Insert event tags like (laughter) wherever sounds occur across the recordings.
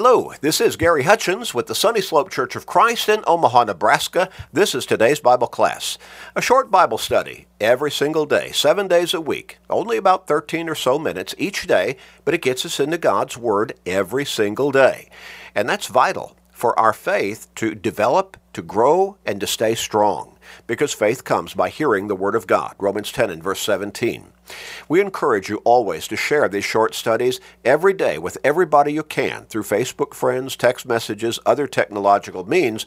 Hello, this is Gary Hutchins with the Sunny Slope Church of Christ in Omaha, Nebraska. This is today's Bible class. A short Bible study every single day, seven days a week, only about 13 or so minutes each day, but it gets us into God's Word every single day. And that's vital for our faith to develop, to grow, and to stay strong because faith comes by hearing the Word of God. Romans 10 and verse 17. We encourage you always to share these short studies every day with everybody you can through Facebook friends, text messages, other technological means,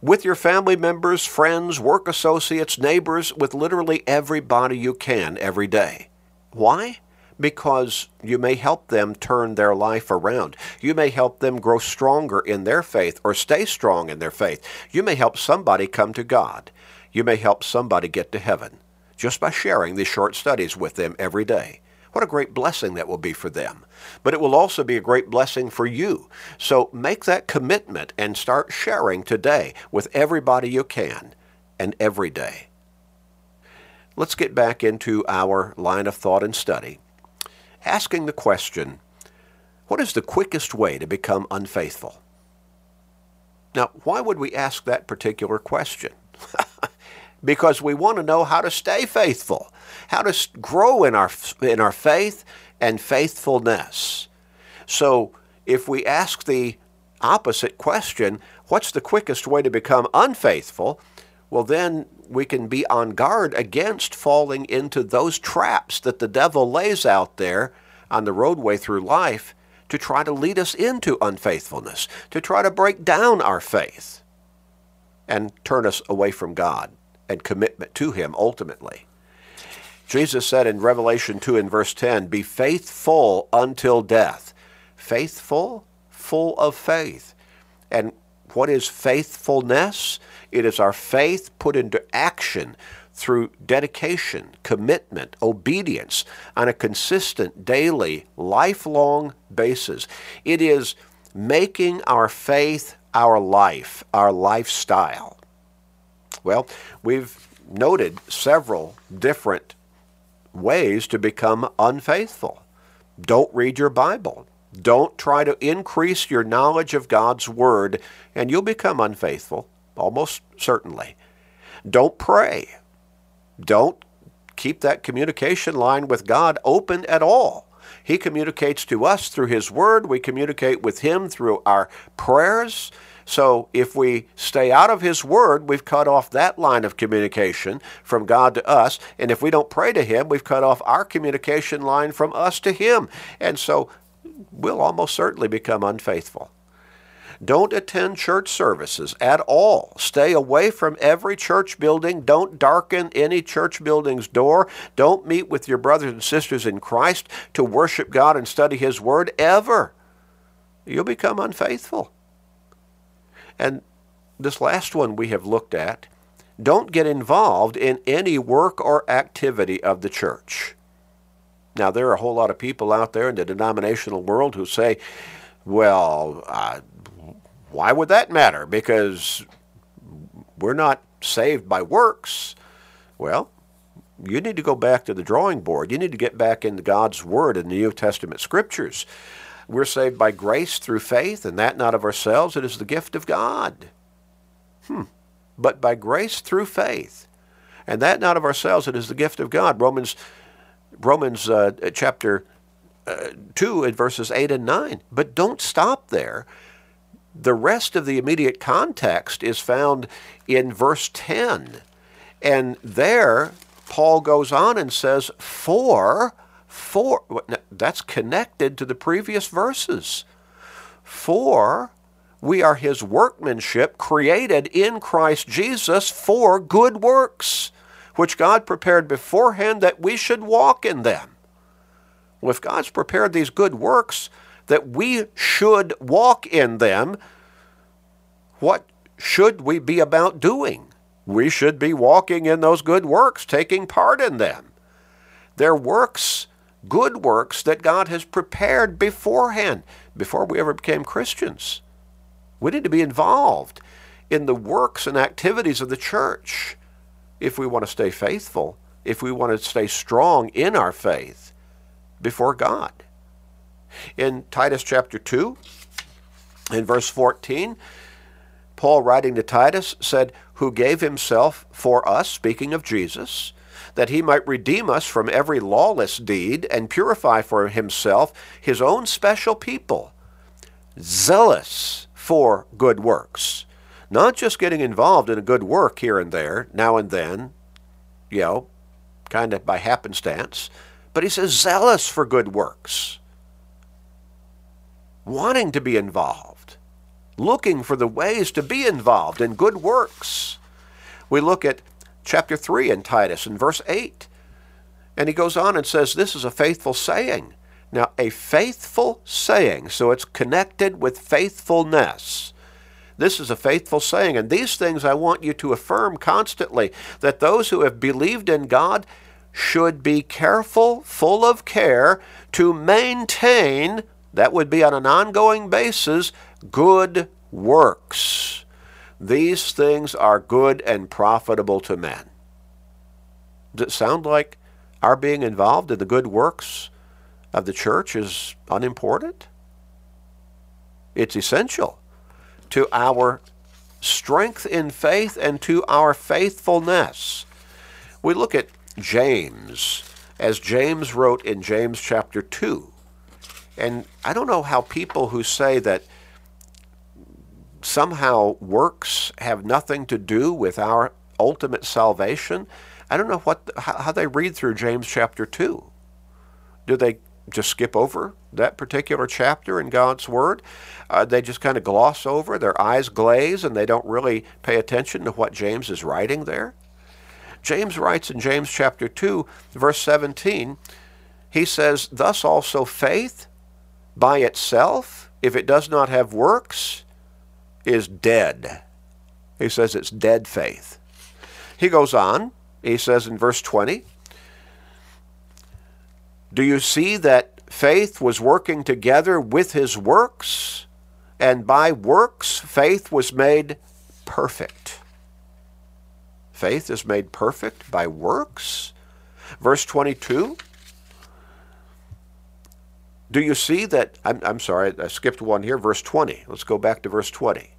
with your family members, friends, work associates, neighbors, with literally everybody you can every day. Why? Because you may help them turn their life around. You may help them grow stronger in their faith or stay strong in their faith. You may help somebody come to God you may help somebody get to heaven just by sharing these short studies with them every day. What a great blessing that will be for them. But it will also be a great blessing for you. So make that commitment and start sharing today with everybody you can and every day. Let's get back into our line of thought and study. Asking the question, what is the quickest way to become unfaithful? Now, why would we ask that particular question? (laughs) because we want to know how to stay faithful, how to grow in our in our faith and faithfulness. So, if we ask the opposite question, what's the quickest way to become unfaithful? Well, then we can be on guard against falling into those traps that the devil lays out there on the roadway through life to try to lead us into unfaithfulness, to try to break down our faith and turn us away from God and commitment to Him ultimately. Jesus said in Revelation 2 and verse 10, Be faithful until death. Faithful, full of faith. And what is faithfulness? It is our faith put into action through dedication, commitment, obedience on a consistent, daily, lifelong basis. It is making our faith our life, our lifestyle. Well, we've noted several different ways to become unfaithful. Don't read your Bible. Don't try to increase your knowledge of God's Word, and you'll become unfaithful, almost certainly. Don't pray. Don't keep that communication line with God open at all. He communicates to us through His Word. We communicate with Him through our prayers. So if we stay out of His Word, we've cut off that line of communication from God to us. And if we don't pray to Him, we've cut off our communication line from us to Him. And so we'll almost certainly become unfaithful. Don't attend church services at all. Stay away from every church building. Don't darken any church building's door. Don't meet with your brothers and sisters in Christ to worship God and study His Word ever. You'll become unfaithful. And this last one we have looked at don't get involved in any work or activity of the church. Now, there are a whole lot of people out there in the denominational world who say, well, uh, why would that matter? Because we're not saved by works. Well, you need to go back to the drawing board. You need to get back into God's Word in the New Testament Scriptures. We're saved by grace through faith, and that not of ourselves. It is the gift of God. Hmm. But by grace through faith, and that not of ourselves. It is the gift of God. Romans, Romans uh, chapter uh, two and verses eight and nine. But don't stop there. The rest of the immediate context is found in verse ten, and there Paul goes on and says, "For." For that's connected to the previous verses. For we are his workmanship created in Christ Jesus for good works, which God prepared beforehand that we should walk in them. Well, if God's prepared these good works that we should walk in them, what should we be about doing? We should be walking in those good works, taking part in them. They're works good works that God has prepared beforehand, before we ever became Christians. We need to be involved in the works and activities of the church if we want to stay faithful, if we want to stay strong in our faith before God. In Titus chapter 2, In verse 14, Paul, writing to Titus, said, Who gave himself for us, speaking of Jesus, that he might redeem us from every lawless deed and purify for himself his own special people, zealous for good works. Not just getting involved in a good work here and there, now and then, you know, kind of by happenstance, but he says zealous for good works, wanting to be involved looking for the ways to be involved in good works. We look at chapter 3 in Titus in verse 8. And he goes on and says, This is a faithful saying. Now, a faithful saying, so it's connected with faithfulness. This is a faithful saying. And these things I want you to affirm constantly that those who have believed in God should be careful, full of care, to maintain, that would be on an ongoing basis, good works. These things are good and profitable to men. Does it sound like our being involved in the good works of the church is unimportant? It's essential to our strength in faith and to our faithfulness. We look at James, as James wrote in James chapter 2. And I don't know how people who say that somehow works have nothing to do with our ultimate salvation. I don't know what how, they read through James chapter 2. Do they just skip over that particular chapter in God's Word? Uh, they just kind of gloss over, their eyes glaze, and they don't really pay attention to what James is writing there? James writes in James chapter 2, verse 17, he says, Thus also faith by itself, if it does not have works, is dead. He says it's dead faith. He goes on, he says in verse 20, Do you see that faith was working together with his works? And by works, faith was made perfect. Faith is made perfect by works. Verse 22 do you see that? I'm, I'm sorry, I skipped one here, verse 20. Let's go back to verse 20.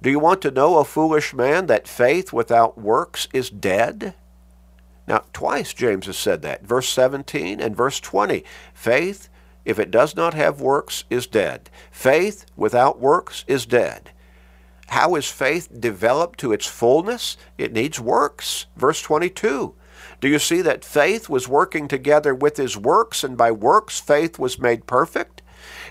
Do you want to know, a foolish man, that faith without works is dead? Now, twice James has said that. Verse 17 and verse 20. Faith, if it does not have works, is dead. Faith without works is dead. How is faith developed to its fullness? It needs works. Verse 22. Do you see that faith was working together with his works, and by works faith was made perfect?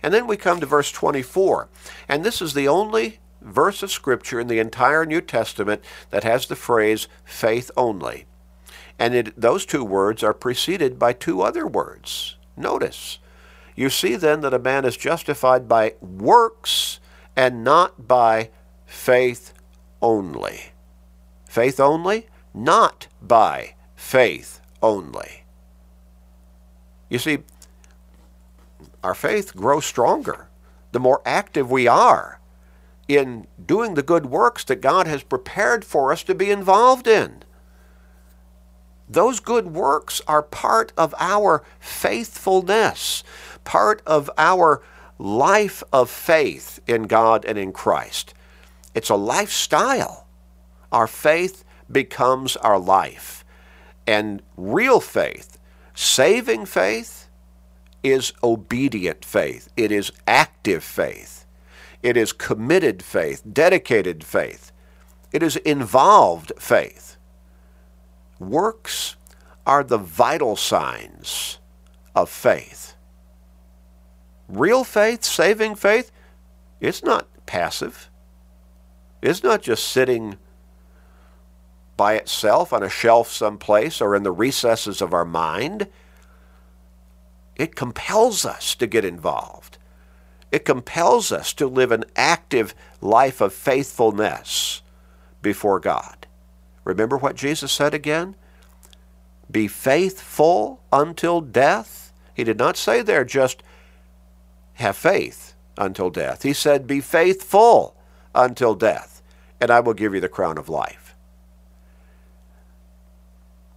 And then we come to verse 24. And this is the only verse of Scripture in the entire New Testament that has the phrase faith only. And it, those two words are preceded by two other words. Notice. You see then that a man is justified by works and not by faith only. Faith only? Not by faith only. You see, our faith grows stronger the more active we are in doing the good works that God has prepared for us to be involved in. Those good works are part of our faithfulness, part of our life of faith in God and in Christ. It's a lifestyle. Our faith becomes our life. And real faith, saving faith, is obedient faith. It is active faith. It is committed faith, dedicated faith. It is involved faith. Works are the vital signs of faith. Real faith, saving faith, it's not passive. It's not just sitting by itself on a shelf someplace or in the recesses of our mind. It compels us to get involved. It compels us to live an active life of faithfulness before God. Remember what Jesus said again? Be faithful until death. He did not say there just have faith until death. He said, Be faithful until death, and I will give you the crown of life.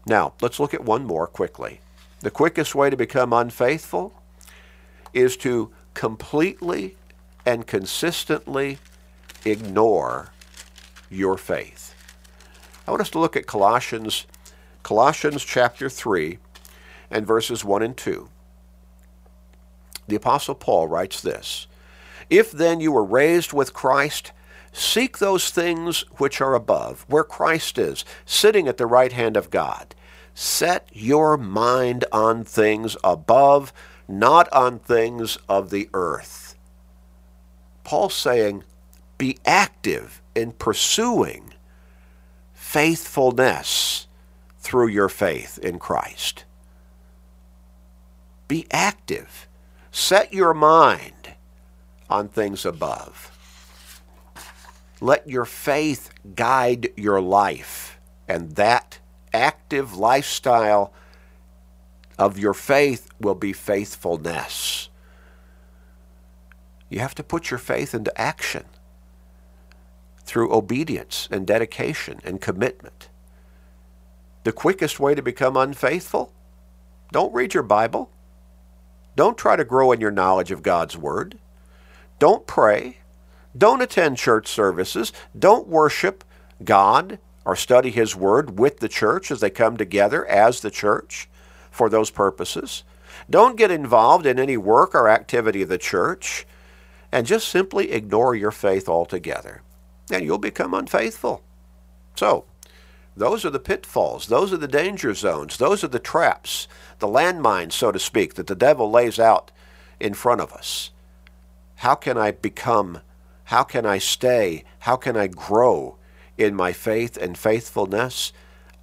Now, let's look at one more quickly. The quickest way to become unfaithful is to completely and consistently ignore your faith. I want us to look at Colossians Colossians chapter 3 and verses 1 and 2. The apostle Paul writes this: If then you were raised with Christ, seek those things which are above, where Christ is, sitting at the right hand of God. Set your mind on things above, not on things of the earth. Paul's saying, be active in pursuing faithfulness through your faith in Christ. Be active. Set your mind on things above. Let your faith guide your life, and that active lifestyle of your faith will be faithfulness. You have to put your faith into action through obedience and dedication and commitment. The quickest way to become unfaithful? Don't read your Bible. Don't try to grow in your knowledge of God's Word. Don't pray. Don't attend church services. Don't worship God or study His Word with the church as they come together as the church for those purposes. Don't get involved in any work or activity of the church. And just simply ignore your faith altogether. And you'll become unfaithful. So, those are the pitfalls. Those are the danger zones. Those are the traps, the landmines, so to speak, that the devil lays out in front of us. How can I become, how can I stay, how can I grow in my faith and faithfulness?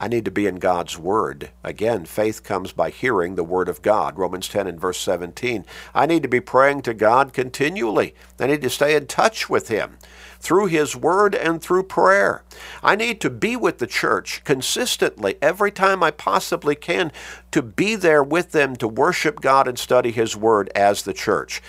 I need to be in God's Word. Again, faith comes by hearing the Word of God. Romans 10 and verse 17. I need to be praying to God continually. I need to stay in touch with Him through His Word and through prayer. I need to be with the church consistently every time I possibly can to be there with them to worship God and study His Word as the church.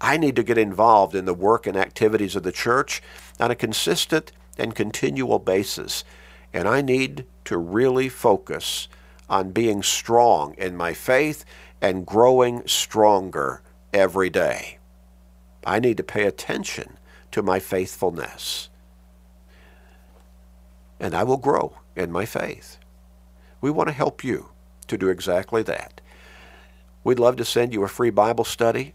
I need to get involved in the work and activities of the church on a consistent and continual basis. And I need to really focus on being strong in my faith and growing stronger every day. I need to pay attention to my faithfulness. And I will grow in my faith. We want to help you to do exactly that. We'd love to send you a free Bible study.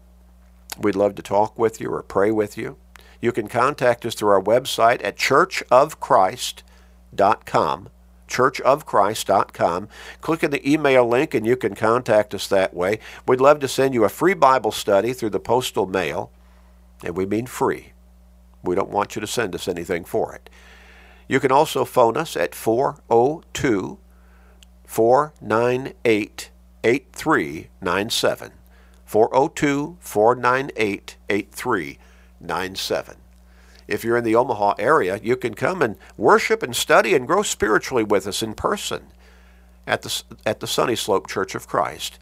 We'd love to talk with you or pray with you. You can contact us through our website at churchofchrist.com churchofchrist.com. Click in the email link and you can contact us that way. We'd love to send you a free Bible study through the postal mail, and we mean free. We don't want you to send us anything for it. You can also phone us at 402 498 8397. 402 498 8397. If you're in the Omaha area, you can come and worship and study and grow spiritually with us in person at the, at the Sunny Slope Church of Christ.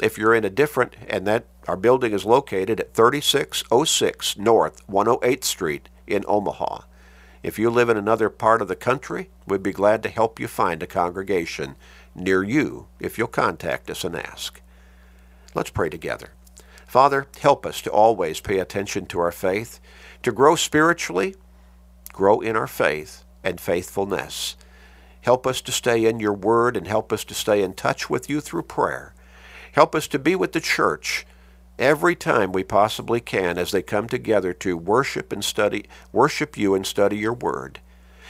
If you're in a different, and that our building is located at 3606 North 108th Street in Omaha. If you live in another part of the country, we'd be glad to help you find a congregation near you if you'll contact us and ask. Let's pray together. Father, help us to always pay attention to our faith, to grow spiritually, grow in our faith and faithfulness. Help us to stay in your word and help us to stay in touch with you through prayer. Help us to be with the church every time we possibly can as they come together to worship and study, worship you and study your word.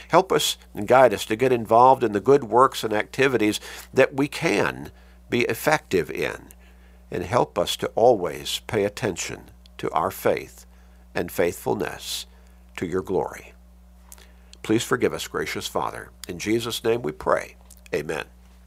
Help us and guide us to get involved in the good works and activities that we can be effective in. And help us to always pay attention to our faith and faithfulness to your glory. Please forgive us, gracious Father. In Jesus' name we pray. Amen.